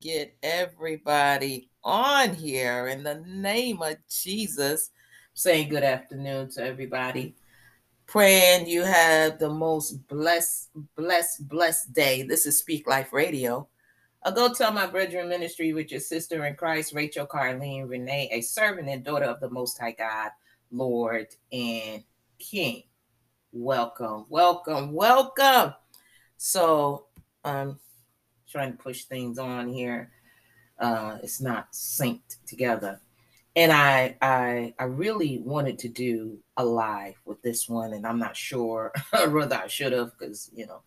get everybody on here in the name of Jesus. Saying good afternoon to everybody. Praying you have the most blessed, blessed, blessed day. This is Speak Life Radio. I'll go tell my brethren ministry with your sister in Christ, Rachel Carlene Renee, a servant and daughter of the Most High God, Lord and King. Welcome, welcome, welcome. So, um, trying to push things on here. Uh, it's not synced together. And I, I, I really wanted to do a live with this one, and I'm not sure whether I should have, because you know,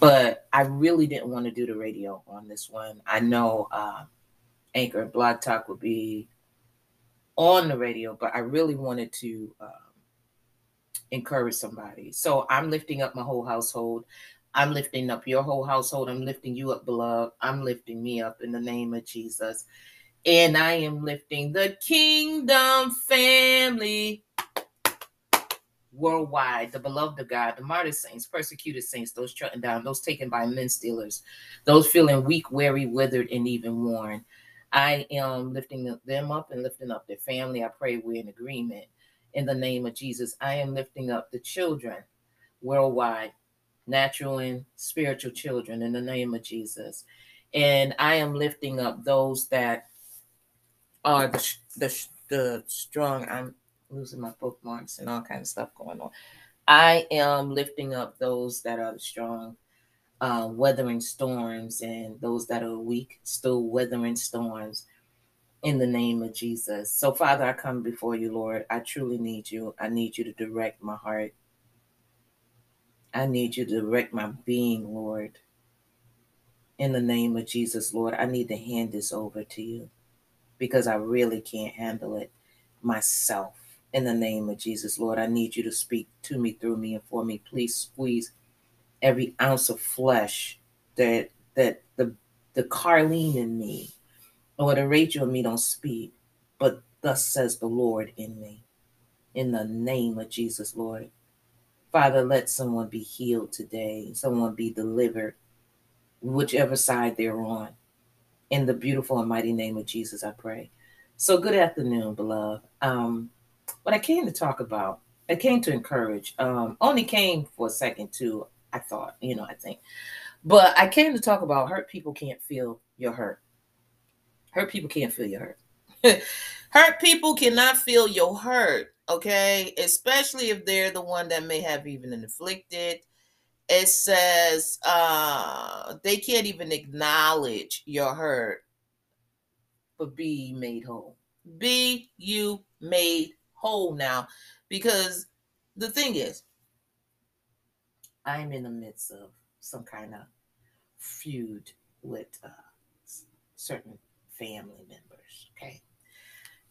but I really didn't want to do the radio on this one. I know uh, Anchor and Blog Talk would be on the radio, but I really wanted to um, encourage somebody. So I'm lifting up my whole household. I'm lifting up your whole household. I'm lifting you up, beloved. I'm lifting me up in the name of Jesus. And I am lifting the kingdom family worldwide, the beloved of God, the martyr saints, persecuted saints, those trodden down, those taken by men stealers, those feeling weak, weary, withered, and even worn. I am lifting them up and lifting up their family. I pray we're in agreement in the name of Jesus. I am lifting up the children worldwide natural and spiritual children in the name of Jesus. And I am lifting up those that are the the, the strong. I'm losing my bookmarks and all kind of stuff going on. I am lifting up those that are the strong, uh, weathering storms, and those that are weak, still weathering storms in the name of Jesus. So, Father, I come before you, Lord. I truly need you. I need you to direct my heart. I need you to direct my being, Lord. In the name of Jesus, Lord, I need to hand this over to you because I really can't handle it myself. In the name of Jesus, Lord, I need you to speak to me, through me, and for me. Please squeeze every ounce of flesh that that the the Carlene in me or the Rachel in me don't speak, but thus says the Lord in me. In the name of Jesus, Lord. Father, let someone be healed today, someone be delivered, whichever side they're on. In the beautiful and mighty name of Jesus, I pray. So, good afternoon, beloved. Um, what I came to talk about, I came to encourage, um, only came for a second, too, I thought, you know, I think. But I came to talk about hurt people can't feel your hurt. Hurt people can't feel your hurt. hurt people cannot feel your hurt okay? Especially if they're the one that may have even inflicted. It says uh, they can't even acknowledge your hurt, but be made whole. Be you made whole now, because the thing is, I'm in the midst of some kind of feud with uh, certain family members, okay?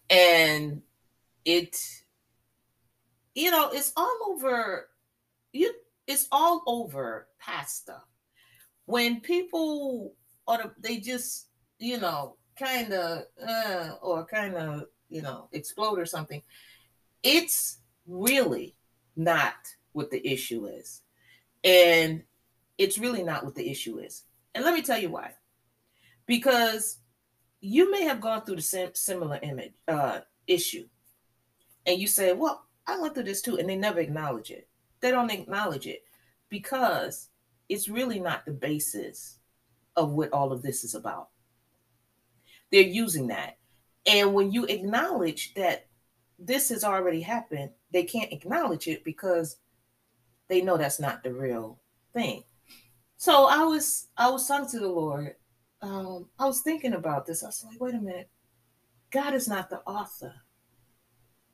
And it you know, it's all over. You, it's all over pasta. When people or they just, you know, kind of uh, or kind of, you know, explode or something. It's really not what the issue is, and it's really not what the issue is. And let me tell you why. Because you may have gone through the same similar image uh, issue, and you say, "Well, I went through this too, and they never acknowledge it. They don't acknowledge it because it's really not the basis of what all of this is about. They're using that. And when you acknowledge that this has already happened, they can't acknowledge it because they know that's not the real thing. So I was I was talking to the Lord. Um, I was thinking about this. I was like, wait a minute. God is not the author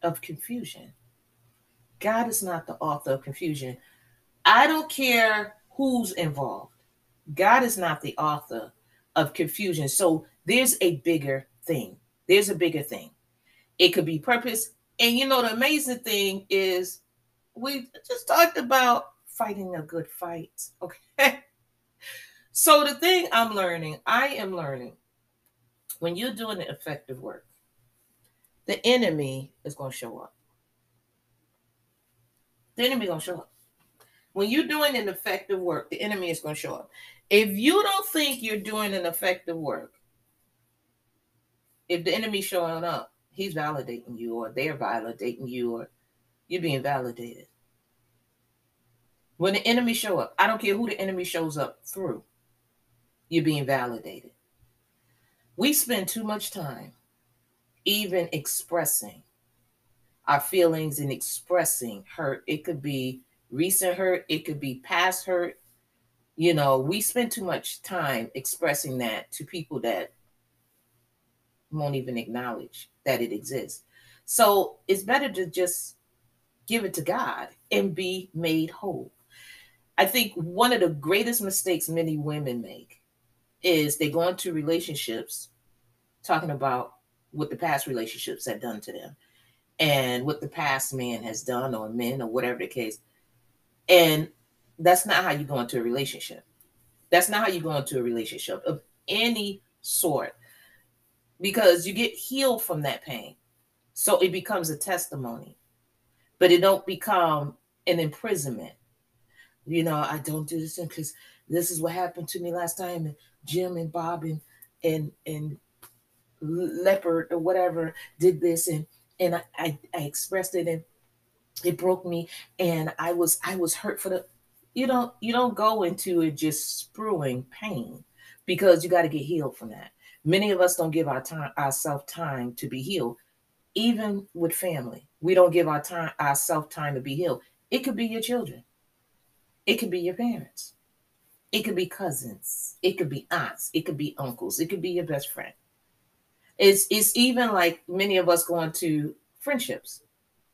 of confusion. God is not the author of confusion. I don't care who's involved. God is not the author of confusion. So there's a bigger thing. There's a bigger thing. It could be purpose. And you know, the amazing thing is we just talked about fighting a good fight. Okay. So the thing I'm learning, I am learning when you're doing the effective work, the enemy is going to show up the enemy gonna show up. When you're doing an effective work, the enemy is gonna show up. If you don't think you're doing an effective work, If the enemy's showing up, he's validating you, or they're validating you, or you're being validated. When the enemy show up, I don't care who the enemy shows up through, you're being validated. We spend too much time even expressing our feelings and expressing hurt. It could be recent hurt, it could be past hurt. You know, we spend too much time expressing that to people that won't even acknowledge that it exists. So it's better to just give it to God and be made whole. I think one of the greatest mistakes many women make is they go into relationships talking about what the past relationships have done to them and what the past man has done or men or whatever the case. And that's not how you go into a relationship. That's not how you go into a relationship of any sort because you get healed from that pain. So it becomes a testimony, but it don't become an imprisonment. You know, I don't do this because this is what happened to me last time. And Jim and Bob and and and Leopard or whatever did this, and and I, I, I expressed it, and it broke me, and I was I was hurt for the. You don't you don't go into it just spewing pain because you got to get healed from that. Many of us don't give our time ourselves time to be healed, even with family. We don't give our time ourselves time to be healed. It could be your children. It could be your parents. It could be cousins. It could be aunts. It could be uncles. It could be your best friend. It's it's even like many of us going to friendships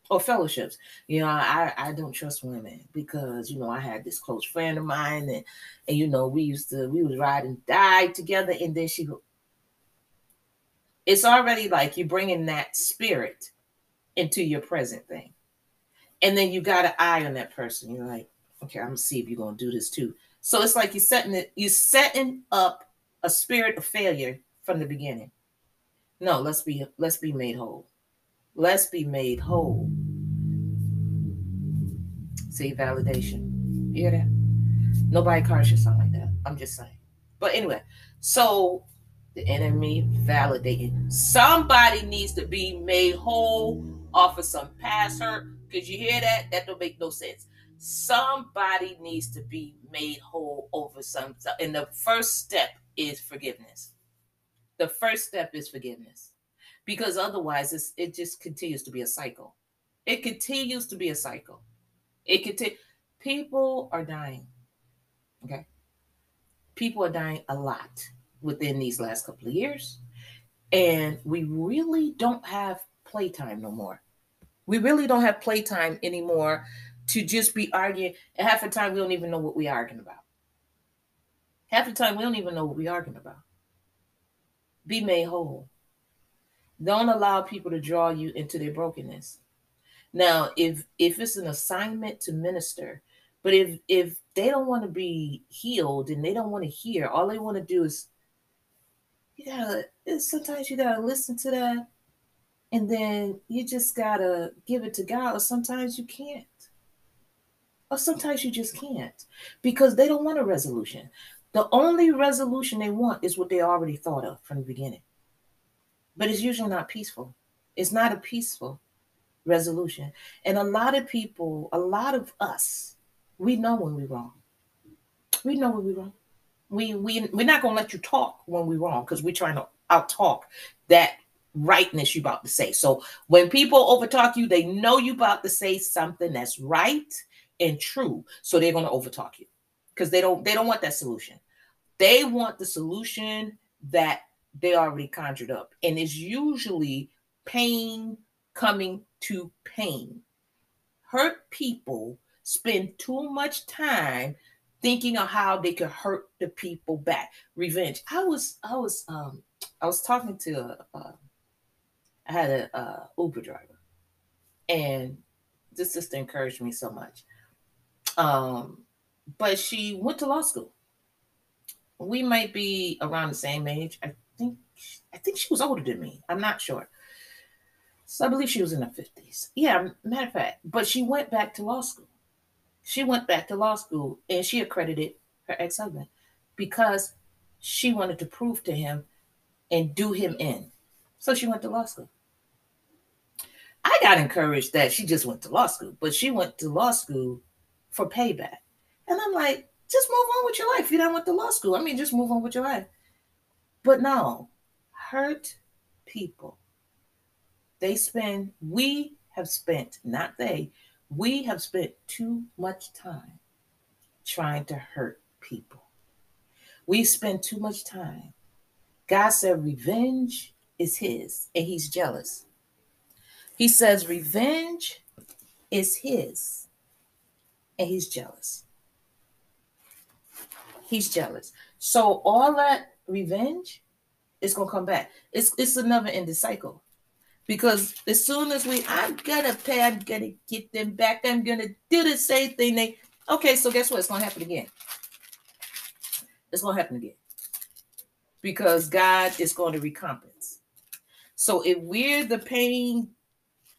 or fellowships. You know, I I don't trust women because you know I had this close friend of mine and and you know we used to we would ride and die together and then she. It's already like you're bringing that spirit into your present thing, and then you got an eye on that person. You're like, okay, I'm gonna see if you're gonna do this too. So it's like you're setting it, you're setting up a spirit of failure from the beginning. No, let's be let's be made whole. Let's be made whole. See validation. You hear that? Nobody cars should sound like that. I'm just saying. But anyway, so the enemy validating. Somebody needs to be made whole off of some past hurt. Could you hear that? That don't make no sense. Somebody needs to be made whole over some. And the first step is forgiveness. The first step is forgiveness because otherwise it just continues to be a cycle. It continues to be a cycle. It continue. People are dying. Okay. People are dying a lot within these last couple of years. And we really don't have playtime no more. We really don't have playtime anymore to just be arguing. And half the time we don't even know what we're arguing about. Half the time we don't even know what we're arguing about be made whole. Don't allow people to draw you into their brokenness. Now, if if it's an assignment to minister, but if if they don't want to be healed and they don't want to hear, all they want to do is you gotta sometimes you gotta listen to that and then you just gotta give it to God, or sometimes you can't. Or sometimes you just can't because they don't want a resolution. The only resolution they want is what they already thought of from the beginning. But it's usually not peaceful. It's not a peaceful resolution. And a lot of people, a lot of us, we know when we're wrong. We know when we're wrong. We we we're not gonna let you talk when we're wrong because we're trying to out talk that rightness you about to say. So when people overtalk you, they know you about to say something that's right and true. So they're gonna overtalk you because they don't they don't want that solution. They want the solution that they already conjured up. And it's usually pain coming to pain. Hurt people spend too much time thinking of how they could hurt the people back. Revenge. I was I was um I was talking to uh, I had a, a Uber driver, and this sister encouraged me so much. Um, but she went to law school. We might be around the same age. I think I think she was older than me. I'm not sure. So I believe she was in her 50s. Yeah, matter of fact, but she went back to law school. She went back to law school and she accredited her ex-husband because she wanted to prove to him and do him in. So she went to law school. I got encouraged that she just went to law school, but she went to law school for payback. And I'm like, just move on with your life. You don't went to law school. I mean, just move on with your life. But no, hurt people. They spend, we have spent, not they, we have spent too much time trying to hurt people. We spend too much time. God said revenge is his, and he's jealous. He says revenge is his, and he's jealous. He's jealous. So all that revenge is gonna come back. It's it's another the cycle. Because as soon as we, I'm gonna pay, I'm gonna get them back, I'm gonna do the same thing. They okay, so guess what? It's gonna happen again. It's gonna happen again. Because God is going to recompense. So if we're the pain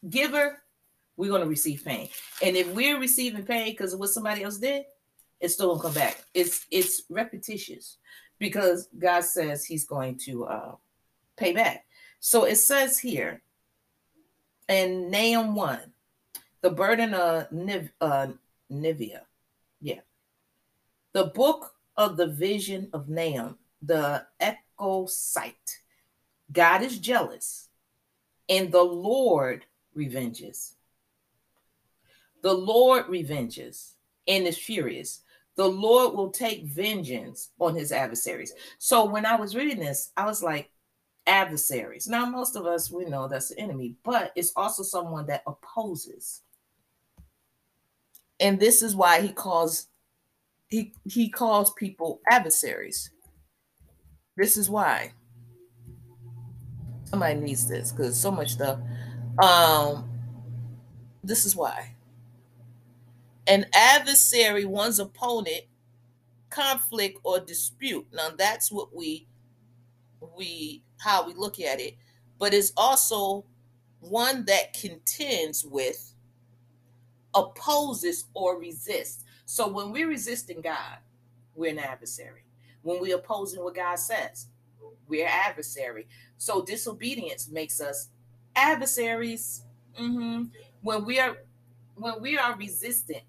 giver, we're going to receive pain. And if we're receiving pain because of what somebody else did, it's still gonna come back. It's it's repetitious because God says He's going to uh, pay back. So it says here in Nahum 1, the burden of Niv- uh, Nivea. Yeah. The book of the vision of Nahum, the Elkoshite. God is jealous, and the Lord revenges. The Lord revenges and is furious. The Lord will take vengeance on his adversaries. So when I was reading this, I was like, adversaries. Now, most of us, we know that's the enemy, but it's also someone that opposes. And this is why he calls he he calls people adversaries. This is why. Somebody needs this because so much stuff. Um, this is why. An adversary, one's opponent, conflict or dispute. Now that's what we we how we look at it, but it's also one that contends with, opposes, or resists. So when we're resisting God, we're an adversary. When we're opposing what God says, we're adversary. So disobedience makes us adversaries. Mm-hmm. When we are when we are resistant,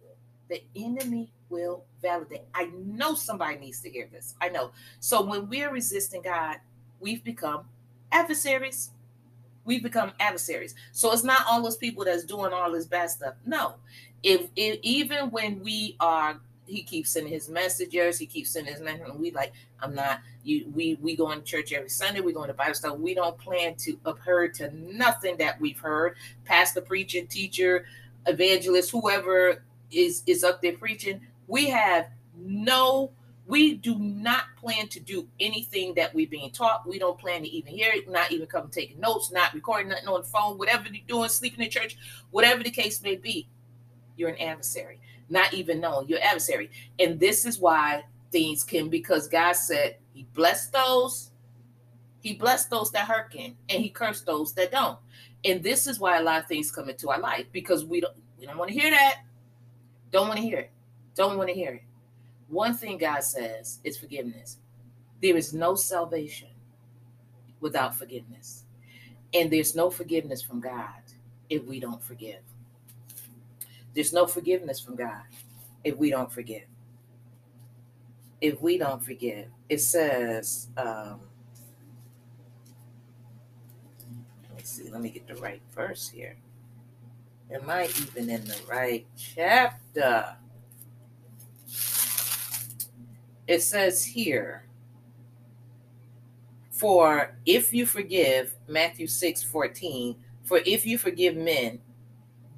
the enemy will validate. I know somebody needs to hear this. I know. So when we're resisting God, we've become adversaries. We've become adversaries. So it's not all those people that's doing all this bad stuff. No. If, if even when we are he keeps sending his messengers. He keeps sending his messengers. And we like, I'm not you. We we go to church every Sunday. We go to Bible study. We don't plan to adhere to nothing that we've heard. Pastor, preacher, teacher, evangelist, whoever is is up there preaching. We have no we do not plan to do anything that we're being taught. We don't plan to even hear it, not even come taking notes, not recording nothing on the phone, whatever you're doing, sleeping in church, whatever the case may be. You're an adversary, not even knowing you're adversary. And this is why things can, because God said He blessed those, He blessed those that hearken, and He cursed those that don't. And this is why a lot of things come into our life because we don't we don't want to hear that. Don't want to hear it. Don't want to hear it. One thing God says is forgiveness. There is no salvation without forgiveness. And there's no forgiveness from God if we don't forgive. There's no forgiveness from God if we don't forgive. If we don't forgive, it says, um, let me see, let me get the right verse here. Am I even in the right chapter? it says here, for if you forgive, Matthew 6 14, for if you forgive men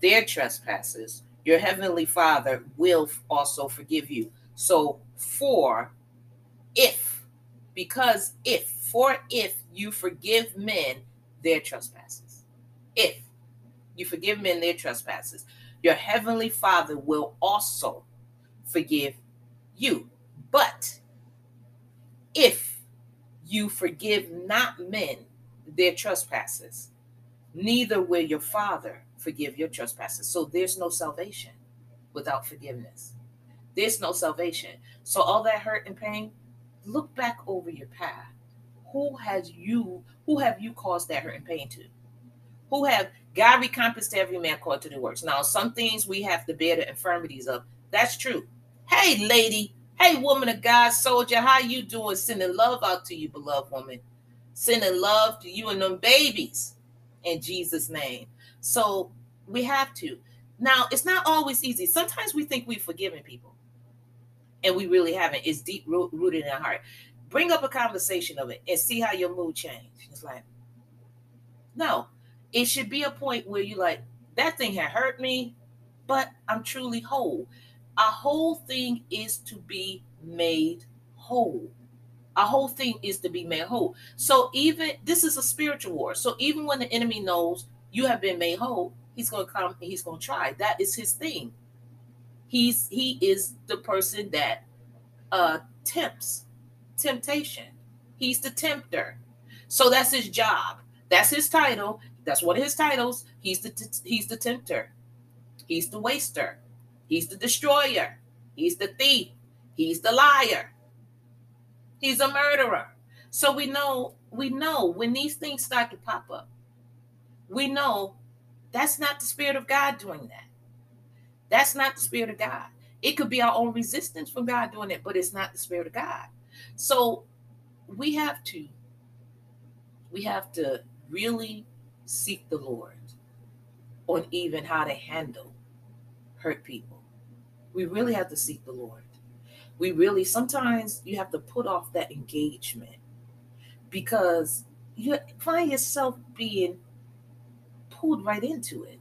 their trespasses, your heavenly Father will also forgive you. So, for if, because if, for if you forgive men their trespasses, if you forgive men their trespasses, your heavenly Father will also forgive you. But if you forgive not men their trespasses, neither will your Father forgive your trespasses. So there's no salvation without forgiveness. There's no salvation. So all that hurt and pain, look back over your path. who has you, who have you caused that hurt and pain to? Who have God recompensed every man according to the works? Now, some things we have to bear the infirmities of. That's true. Hey, lady. Hey, woman of God, soldier, how you doing? Sending love out to you, beloved woman. Sending love to you and them babies in Jesus' name. So we have to. Now, it's not always easy. Sometimes we think we've forgiven people, and we really haven't. It's deep rooted in our heart. Bring up a conversation of it and see how your mood change. It's like, no, it should be a point where you like that thing had hurt me, but I'm truly whole. a whole thing is to be made whole. a whole thing is to be made whole. So even this is a spiritual war. So even when the enemy knows you have been made whole, he's going to come and he's going to try. That is his thing. He's he is the person that uh tempts temptation. He's the tempter. So that's his job. That's his title. That's one of his titles. He's the he's the tempter. He's the waster. He's the destroyer. He's the thief. He's the liar. He's a murderer. So we know we know when these things start to pop up, we know that's not the spirit of God doing that. That's not the spirit of God. It could be our own resistance from God doing it, but it's not the spirit of God. So we have to we have to really seek the Lord on even how to handle hurt people. We really have to seek the Lord. We really sometimes you have to put off that engagement because you find yourself being pulled right into it.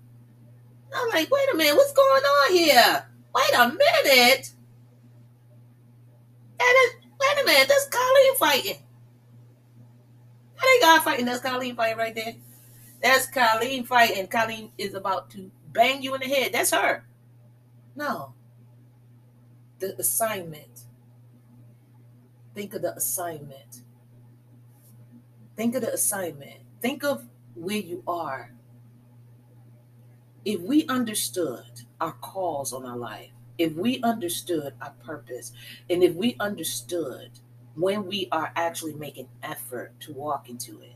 I'm like, wait a minute, what's going on here? Wait a minute. And it, wait a minute, that's Carlene fighting. That ain't God fighting, that's Carlene fighting right there. That's Carlene fighting. Carlene is about to bang you in the head. That's her. No. The assignment. Think of the assignment. Think of the assignment. Think of where you are if we understood our calls on our life, if we understood our purpose, and if we understood when we are actually making effort to walk into it,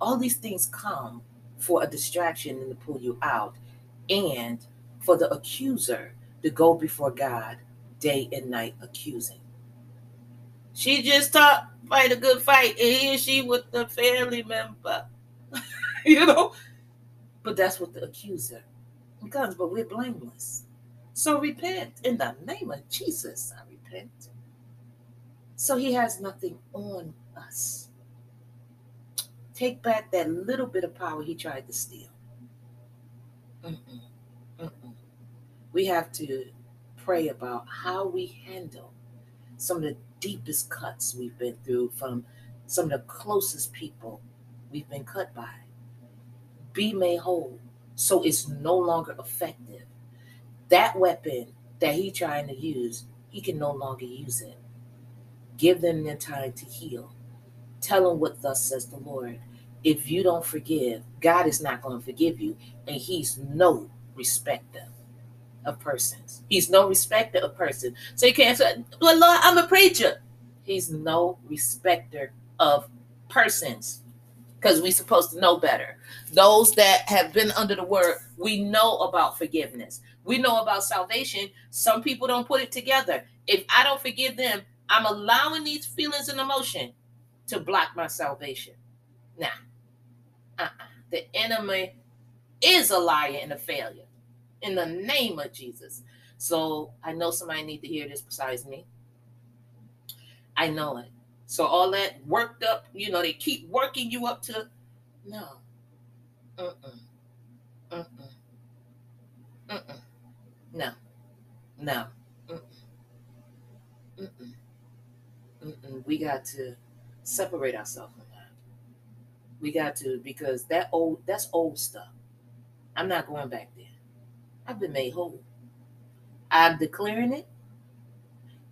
all these things come for a distraction and to pull you out, and for the accuser to go before God day and night accusing. She just taught fight a good fight, and here she with the family member. you know, but that's what the accuser comes. But we're blameless. So repent in the name of Jesus. I repent. So he has nothing on us. Take back that little bit of power he tried to steal. Mm-mm, mm-mm. We have to pray about how we handle some of the deepest cuts we've been through from some of the closest people we've been cut by be made whole so it's no longer effective. That weapon that he trying to use, he can no longer use it. Give them the time to heal. Tell them what thus says the Lord. If you don't forgive, God is not going to forgive you, and He's no respecter of persons. He's no respecter of persons. So you can't say, "Well, Lord, I'm a preacher." He's no respecter of persons because we're supposed to know better. Those that have been under the word, we know about forgiveness. We know about salvation. Some people don't put it together. If I don't forgive them, I'm allowing these feelings and emotion to block my salvation. Now, uh-uh. the enemy is a liar and a failure in the name of Jesus. So I know somebody need to hear this besides me. I know it. So all that worked up, you know, they keep working you up to no. Mm-mm. Mm-mm. Mm-mm. No. No. Mm-mm. Mm-mm. Mm-mm. We got to separate ourselves. We got to because that old that's old stuff. I'm not going back there. I've been made whole. I'm declaring it.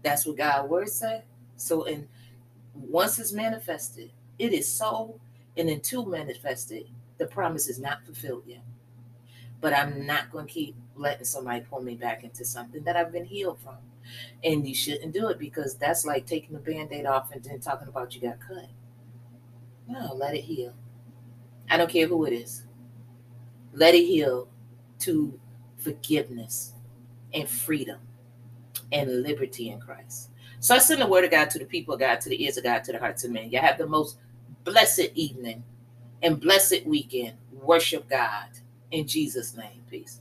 That's what God word said. So and once it's manifested, it is so, and until manifested, the promise is not fulfilled yet. But I'm not going to keep letting somebody pull me back into something that I've been healed from. And you shouldn't do it because that's like taking the band aid off and then talking about you got cut. No, let it heal. I don't care who it is. Let it heal to forgiveness and freedom and liberty in Christ. So I send the word of God to the people of God, to the ears of God, to the hearts of men. You have the most blessed evening and blessed weekend. Worship God in Jesus' name. Peace.